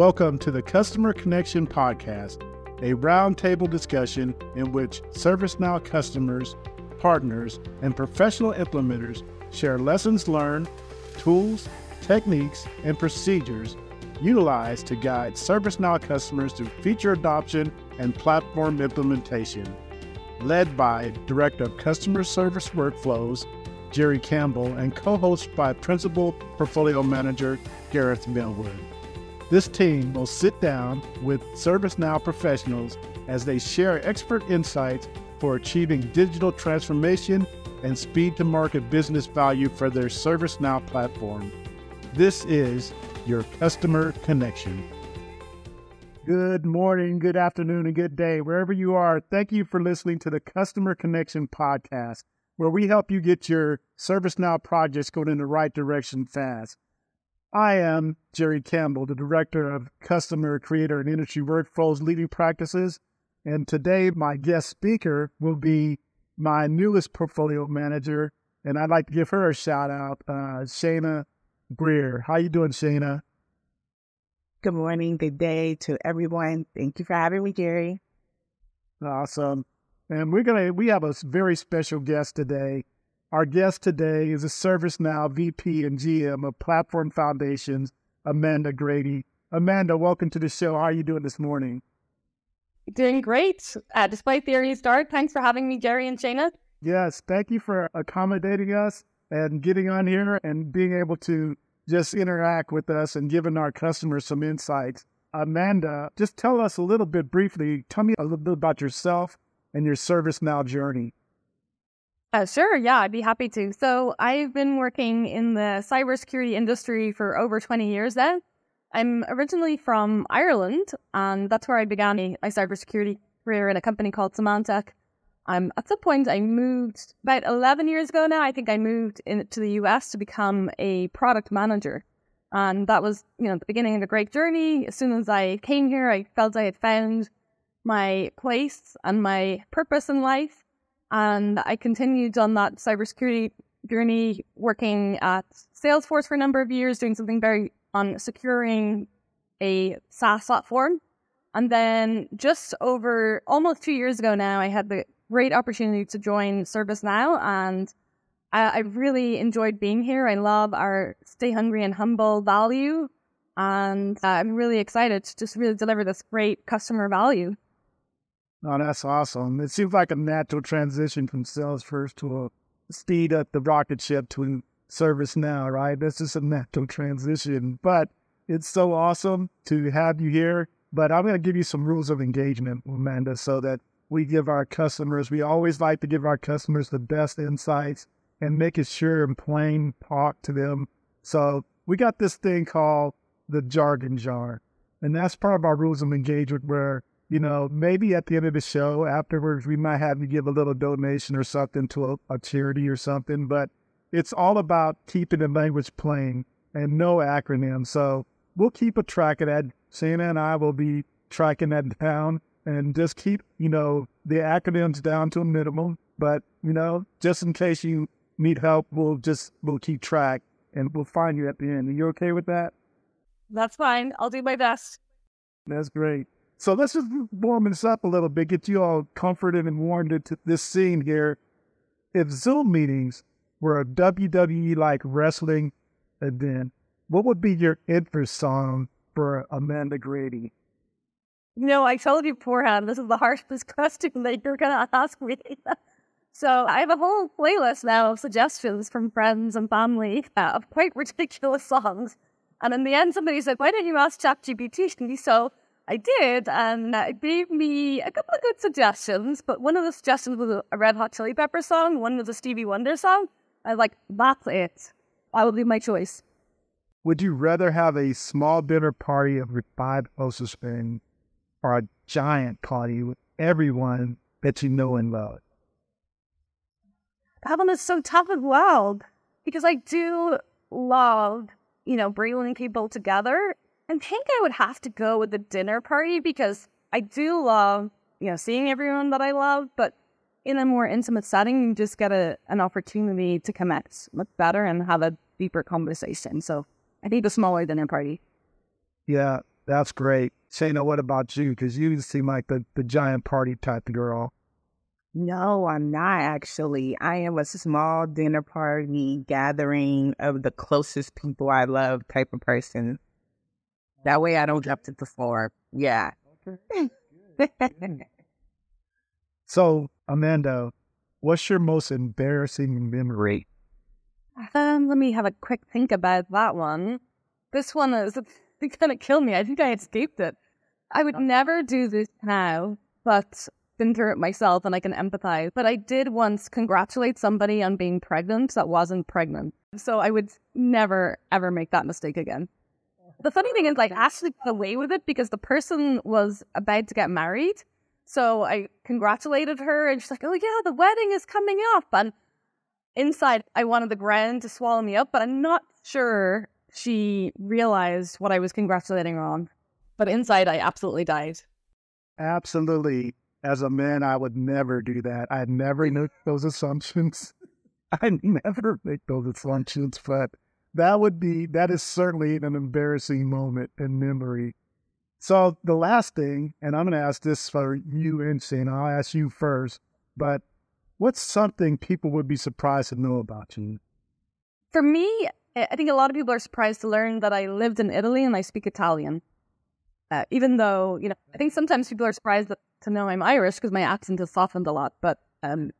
Welcome to the Customer Connection Podcast, a roundtable discussion in which ServiceNow customers, partners, and professional implementers share lessons learned, tools, techniques, and procedures utilized to guide ServiceNow customers through feature adoption and platform implementation. Led by Director of Customer Service Workflows, Jerry Campbell, and co host by Principal Portfolio Manager Gareth Millwood. This team will sit down with ServiceNow professionals as they share expert insights for achieving digital transformation and speed to market business value for their ServiceNow platform. This is your customer connection. Good morning, good afternoon, and good day, wherever you are. Thank you for listening to the Customer Connection podcast, where we help you get your ServiceNow projects going in the right direction fast. I am Jerry Campbell, the Director of Customer, Creator, and Industry Workflows Leading Practices. And today, my guest speaker will be my newest portfolio manager, and I'd like to give her a shout out, uh, Shanna Grier. How you doing, Shanna? Good morning, good day to everyone. Thank you for having me, Jerry. Awesome. And we're gonna we have a very special guest today. Our guest today is a ServiceNow VP and GM of Platform Foundations, Amanda Grady. Amanda, welcome to the show. How are you doing this morning? Doing great. Uh, despite the early start, thanks for having me, Jerry and Shanna. Yes, thank you for accommodating us and getting on here and being able to just interact with us and giving our customers some insights. Amanda, just tell us a little bit briefly, tell me a little bit about yourself and your ServiceNow journey. Uh, sure, yeah, I'd be happy to. So, I've been working in the cybersecurity industry for over 20 years now. I'm originally from Ireland, and that's where I began my cybersecurity career in a company called Symantec. Um, at some point, I moved about 11 years ago now. I think I moved in, to the US to become a product manager. And that was, you know, the beginning of a great journey. As soon as I came here, I felt I had found my place and my purpose in life. And I continued on that cybersecurity journey, working at Salesforce for a number of years, doing something very on securing a SaaS platform. And then just over almost two years ago now, I had the great opportunity to join ServiceNow and I, I really enjoyed being here. I love our stay hungry and humble value. And uh, I'm really excited to just really deliver this great customer value. Oh, that's awesome. It seems like a natural transition from Salesforce to a speed up the rocket ship to service now, right? This is a natural transition, but it's so awesome to have you here. But I'm going to give you some rules of engagement, Amanda, so that we give our customers, we always like to give our customers the best insights and making sure and plain talk to them. So we got this thing called the jargon jar. And that's part of our rules of engagement where you know, maybe at the end of the show afterwards, we might have you give a little donation or something to a, a charity or something. But it's all about keeping the language plain and no acronyms. So we'll keep a track of that. Shanna and I will be tracking that down and just keep, you know, the acronyms down to a minimum. But, you know, just in case you need help, we'll just, we'll keep track and we'll find you at the end. Are you okay with that? That's fine. I'll do my best. That's great. So let's just warm this up a little bit, get you all comforted and warmed into this scene here. If Zoom meetings were a WWE like wrestling event, what would be your intro song for Amanda Grady? No, I told you beforehand, this is the hardest question that you're going to ask me. so I have a whole playlist now of suggestions from friends and family of quite ridiculous songs. And in the end, somebody said, why don't you ask ChatGPT? So I did, and it gave me a couple of good suggestions. But one of the suggestions was a Red Hot Chili Pepper song, one was a Stevie Wonder song. I was like, that's it. I will do my choice. Would you rather have a small dinner party of five closest friends or a giant party with everyone that you know and love? That one is so tough as well because I do love, you know, bringing people together I think I would have to go with the dinner party because I do love, you know, seeing everyone that I love, but in a more intimate setting, you just get a, an opportunity to connect much better and have a deeper conversation. So I think the smaller dinner party. Yeah, That's great. Shanna, what about you? Because you seem like the, the giant party type of girl. No, I'm not actually. I am a small dinner party gathering of the closest people I love type of person. That way I don't have to the floor. Yeah. so, Amanda, what's your most embarrassing memory? Um, let me have a quick think about that one. This one is it's gonna kill me. I think I escaped it. I would never do this now, but been through it myself and I can empathize. But I did once congratulate somebody on being pregnant that wasn't pregnant. So I would never ever make that mistake again. The funny thing is, like, actually got away with it because the person was about to get married. So I congratulated her and she's like, oh, yeah, the wedding is coming up. And inside, I wanted the ground to swallow me up, but I'm not sure she realized what I was congratulating her on. But inside, I absolutely died. Absolutely. As a man, I would never do that. I'd never make those assumptions. I'd never make those assumptions, but that would be, that is certainly an embarrassing moment in memory. So the last thing, and I'm going to ask this for you and Shana, I'll ask you first, but what's something people would be surprised to know about you? For me, I think a lot of people are surprised to learn that I lived in Italy and I speak Italian. Uh, even though, you know, I think sometimes people are surprised that, to know I'm Irish because my accent has softened a lot, but um,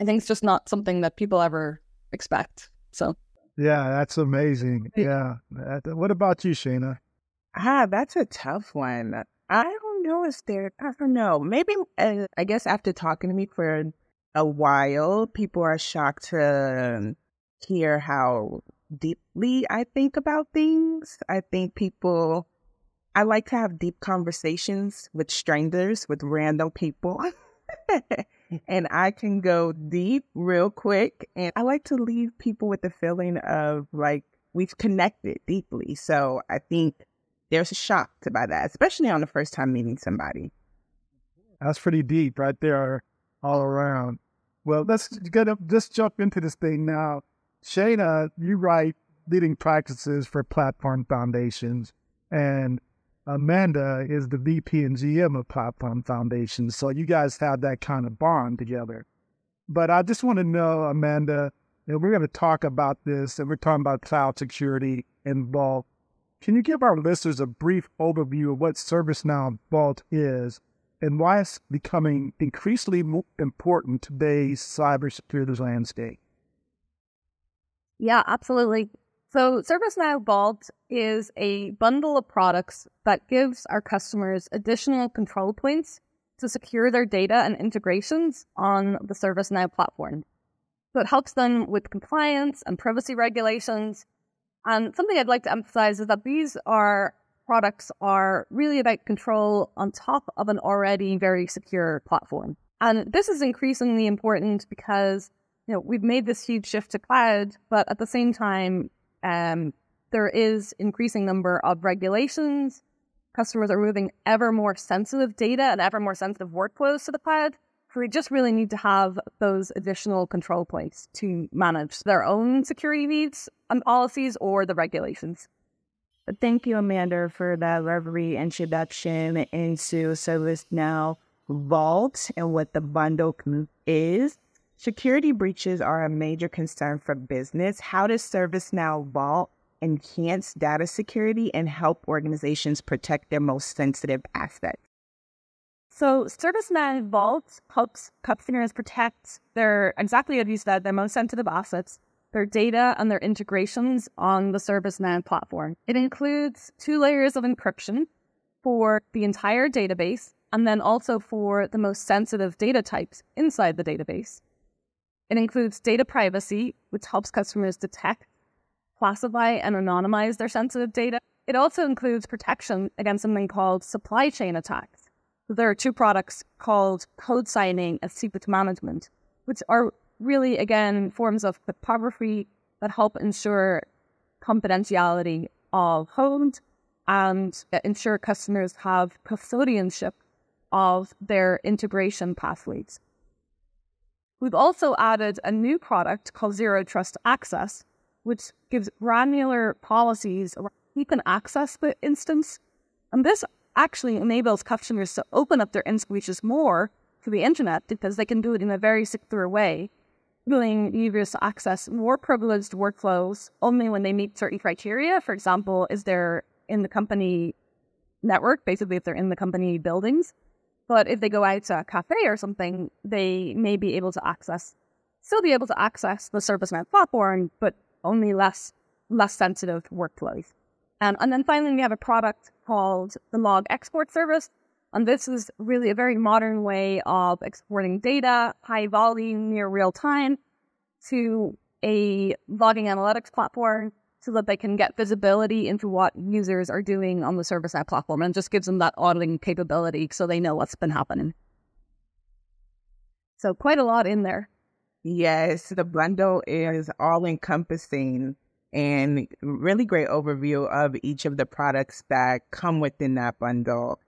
I think it's just not something that people ever expect. So, yeah, that's amazing. Yeah. What about you, Shanna? Ah, that's a tough one. I don't know if there, I don't know. Maybe, uh, I guess after talking to me for a while, people are shocked to hear how deeply I think about things. I think people, I like to have deep conversations with strangers, with random people. and I can go deep real quick. And I like to leave people with the feeling of like we've connected deeply. So I think there's a shock to by that, especially on the first time meeting somebody. That's pretty deep right there all around. Well, let's get up, just jump into this thing now. Shanna, you write leading practices for platform foundations, and Amanda is the VP and GM of Platform Foundation. So you guys have that kind of bond together. But I just want to know, Amanda, and we're going to talk about this, and we're talking about cloud security and Vault. Can you give our listeners a brief overview of what ServiceNow Vault is and why it's becoming increasingly important today's cybersecurity landscape? Yeah, absolutely. So ServiceNow Vault is a bundle of products that gives our customers additional control points to secure their data and integrations on the ServiceNow platform. So it helps them with compliance and privacy regulations. And something I'd like to emphasize is that these are products are really about control on top of an already very secure platform. And this is increasingly important because you know, we've made this huge shift to cloud, but at the same time, um, there is increasing number of regulations. Customers are moving ever more sensitive data and ever more sensitive workflows to the cloud. So we just really need to have those additional control points to manage their own security needs and policies or the regulations. Thank you, Amanda, for that lovely introduction into ServiceNow Vault and what the bundle is. Security breaches are a major concern for business. How does ServiceNow Vault enhance data security and help organizations protect their most sensitive assets? So ServiceNow Vault helps customers protect their exactly as you said, their most sensitive assets, their data and their integrations on the ServiceNow platform. It includes two layers of encryption for the entire database and then also for the most sensitive data types inside the database. It includes data privacy, which helps customers detect, classify, and anonymize their sensitive data. It also includes protection against something called supply chain attacks. So there are two products called code signing and secret management, which are really, again, forms of cryptography that help ensure confidentiality of code and ensure customers have custodianship of their integration pathways. We've also added a new product called Zero Trust Access, which gives granular policies around who can access the instance And this actually enables customers to open up their instances more to the internet because they can do it in a very secure way, enabling users to access more privileged workflows only when they meet certain criteria. For example, is they're in the company network, basically if they're in the company buildings. But if they go out to a cafe or something, they may be able to access, still be able to access the ServiceNow platform, but only less less sensitive workflows. Um, and then finally, we have a product called the Log Export Service. And this is really a very modern way of exporting data, high volume, near real time, to a logging analytics platform so that they can get visibility into what users are doing on the ServiceNow platform and just gives them that auditing capability so they know what's been happening. So quite a lot in there. Yes, the bundle is all encompassing and really great overview of each of the products that come within that bundle.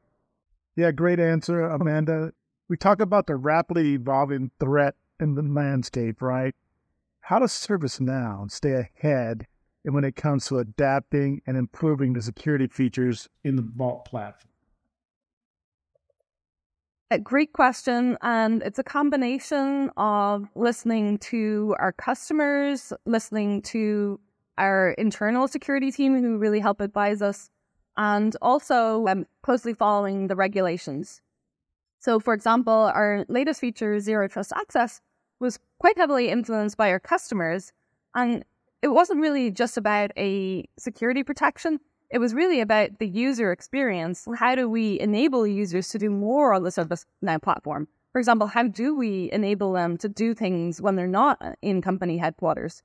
Yeah, great answer, Amanda. We talk about the rapidly evolving threat in the landscape, right? How does ServiceNow stay ahead and when it comes to adapting and improving the security features in the Vault platform? A great question. And it's a combination of listening to our customers, listening to our internal security team who really help advise us, and also um, closely following the regulations. So, for example, our latest feature, Zero Trust Access, was quite heavily influenced by our customers. And it wasn't really just about a security protection. It was really about the user experience. How do we enable users to do more on the ServiceNow platform? For example, how do we enable them to do things when they're not in company headquarters?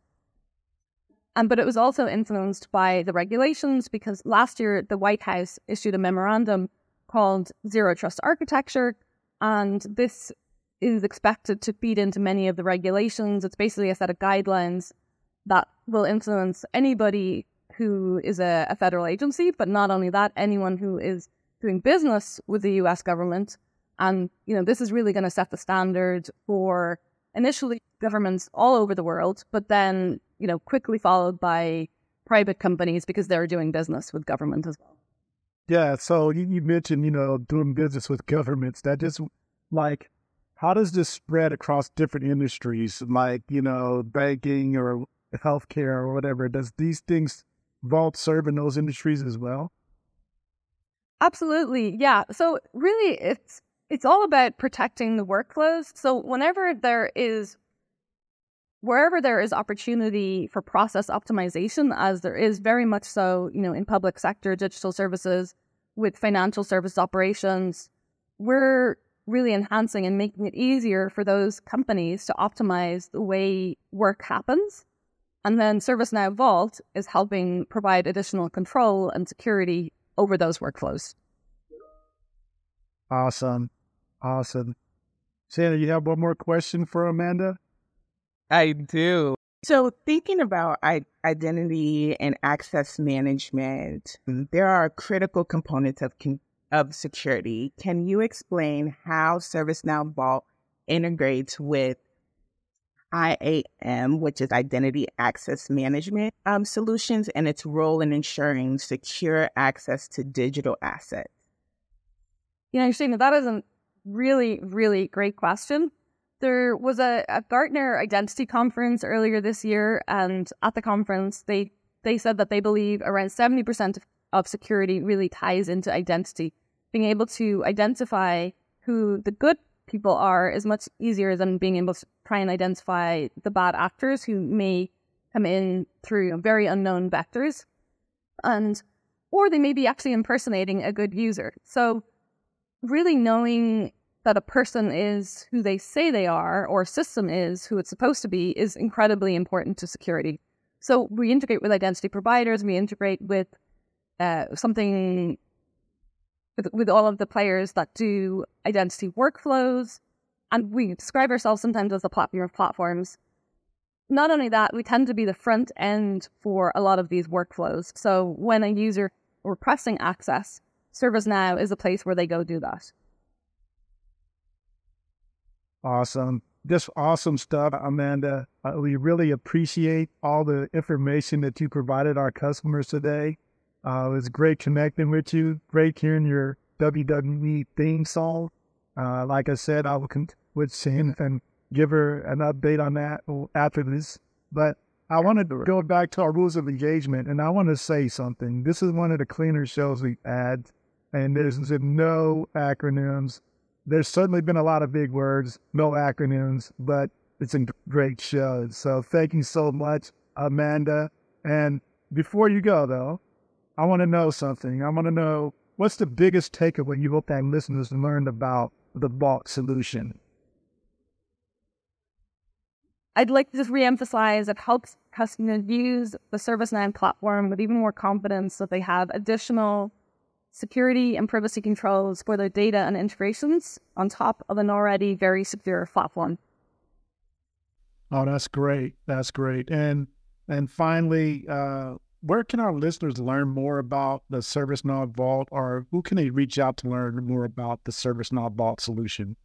Um, but it was also influenced by the regulations because last year the White House issued a memorandum called Zero Trust Architecture, and this is expected to feed into many of the regulations. It's basically a set of guidelines that will influence anybody who is a, a federal agency, but not only that, anyone who is doing business with the US government. And, you know, this is really going to set the standard for initially governments all over the world, but then, you know, quickly followed by private companies because they're doing business with government as well. Yeah. So you, you mentioned, you know, doing business with governments. That just like, how does this spread across different industries, like, you know, banking or healthcare or whatever, does these things Vault serve in those industries as well? Absolutely. Yeah. So really it's it's all about protecting the workflows. So whenever there is wherever there is opportunity for process optimization, as there is very much so, you know, in public sector digital services with financial service operations, we're really enhancing and making it easier for those companies to optimize the way work happens. And then ServiceNow Vault is helping provide additional control and security over those workflows. Awesome. Awesome. Sandra, you have one more question for Amanda? I do. So, thinking about identity and access management, there are critical components of, of security. Can you explain how ServiceNow Vault integrates with IAM, which is Identity Access Management um, Solutions, and its role in ensuring secure access to digital assets? You know, Christina, that is a really, really great question. There was a, a Gartner Identity Conference earlier this year, and at the conference, they they said that they believe around seventy percent of security really ties into identity, being able to identify who the good people are is much easier than being able to try and identify the bad actors who may come in through very unknown vectors and or they may be actually impersonating a good user so really knowing that a person is who they say they are or a system is who it's supposed to be is incredibly important to security so we integrate with identity providers we integrate with uh, something with, with all of the players that do identity workflows. And we describe ourselves sometimes as a platform of platforms. Not only that, we tend to be the front end for a lot of these workflows. So when a user requesting access, ServiceNow is a place where they go do that. Awesome. Just awesome stuff, Amanda. Uh, we really appreciate all the information that you provided our customers today. Uh, it was great connecting with you. Great hearing your WWE theme song. Uh, like I said, I will with Shanna and give her an update on that after this. But I wanted to go back to our rules of engagement, and I want to say something. This is one of the cleaner shows we've had, and there's no acronyms. There's certainly been a lot of big words, no acronyms, but it's a great show. So thank you so much, Amanda. And before you go, though, I want to know something. I want to know what's the biggest takeaway you hope that listeners learned about the Vault solution? I'd like to just reemphasize it helps customers use the ServiceNow platform with even more confidence that they have additional security and privacy controls for their data and integrations on top of an already very secure platform. Oh, that's great. That's great. And and finally, uh, where can our listeners learn more about the ServiceNow Vault, or who can they reach out to learn more about the ServiceNow Vault solution?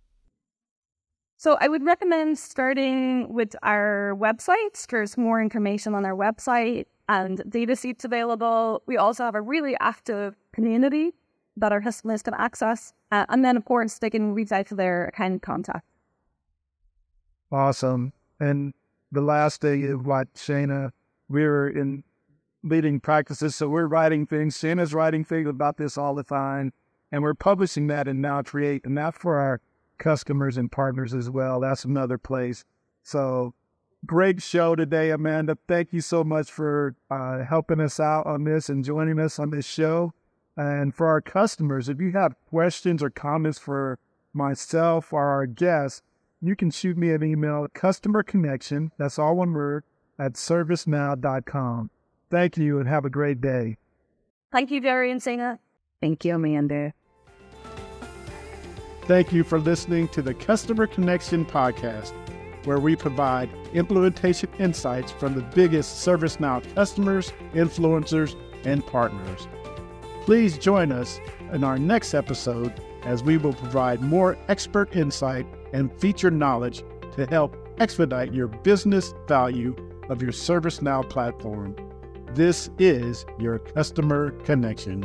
So I would recommend starting with our website. There's more information on our website and data sheets available. We also have a really active community that our customers can access. Uh, and then, of course, they can reach out to their account contact. Awesome. And the last day of what Shanna, we were in leading practices. So we're writing things. Shanna's writing things about this all the time. And we're publishing that in Now Create. And that's for our customers and partners as well. That's another place. So great show today, Amanda. Thank you so much for uh, helping us out on this and joining us on this show. And for our customers, if you have questions or comments for myself or our guests, you can shoot me an email, customer connection, that's all one word, at servicenow.com. Thank you and have a great day. Thank you, Jerry and Singer. Thank you, Amanda. Thank you for listening to the Customer Connection Podcast, where we provide implementation insights from the biggest ServiceNow customers, influencers, and partners. Please join us in our next episode as we will provide more expert insight and feature knowledge to help expedite your business value of your ServiceNow platform. This is your customer connection.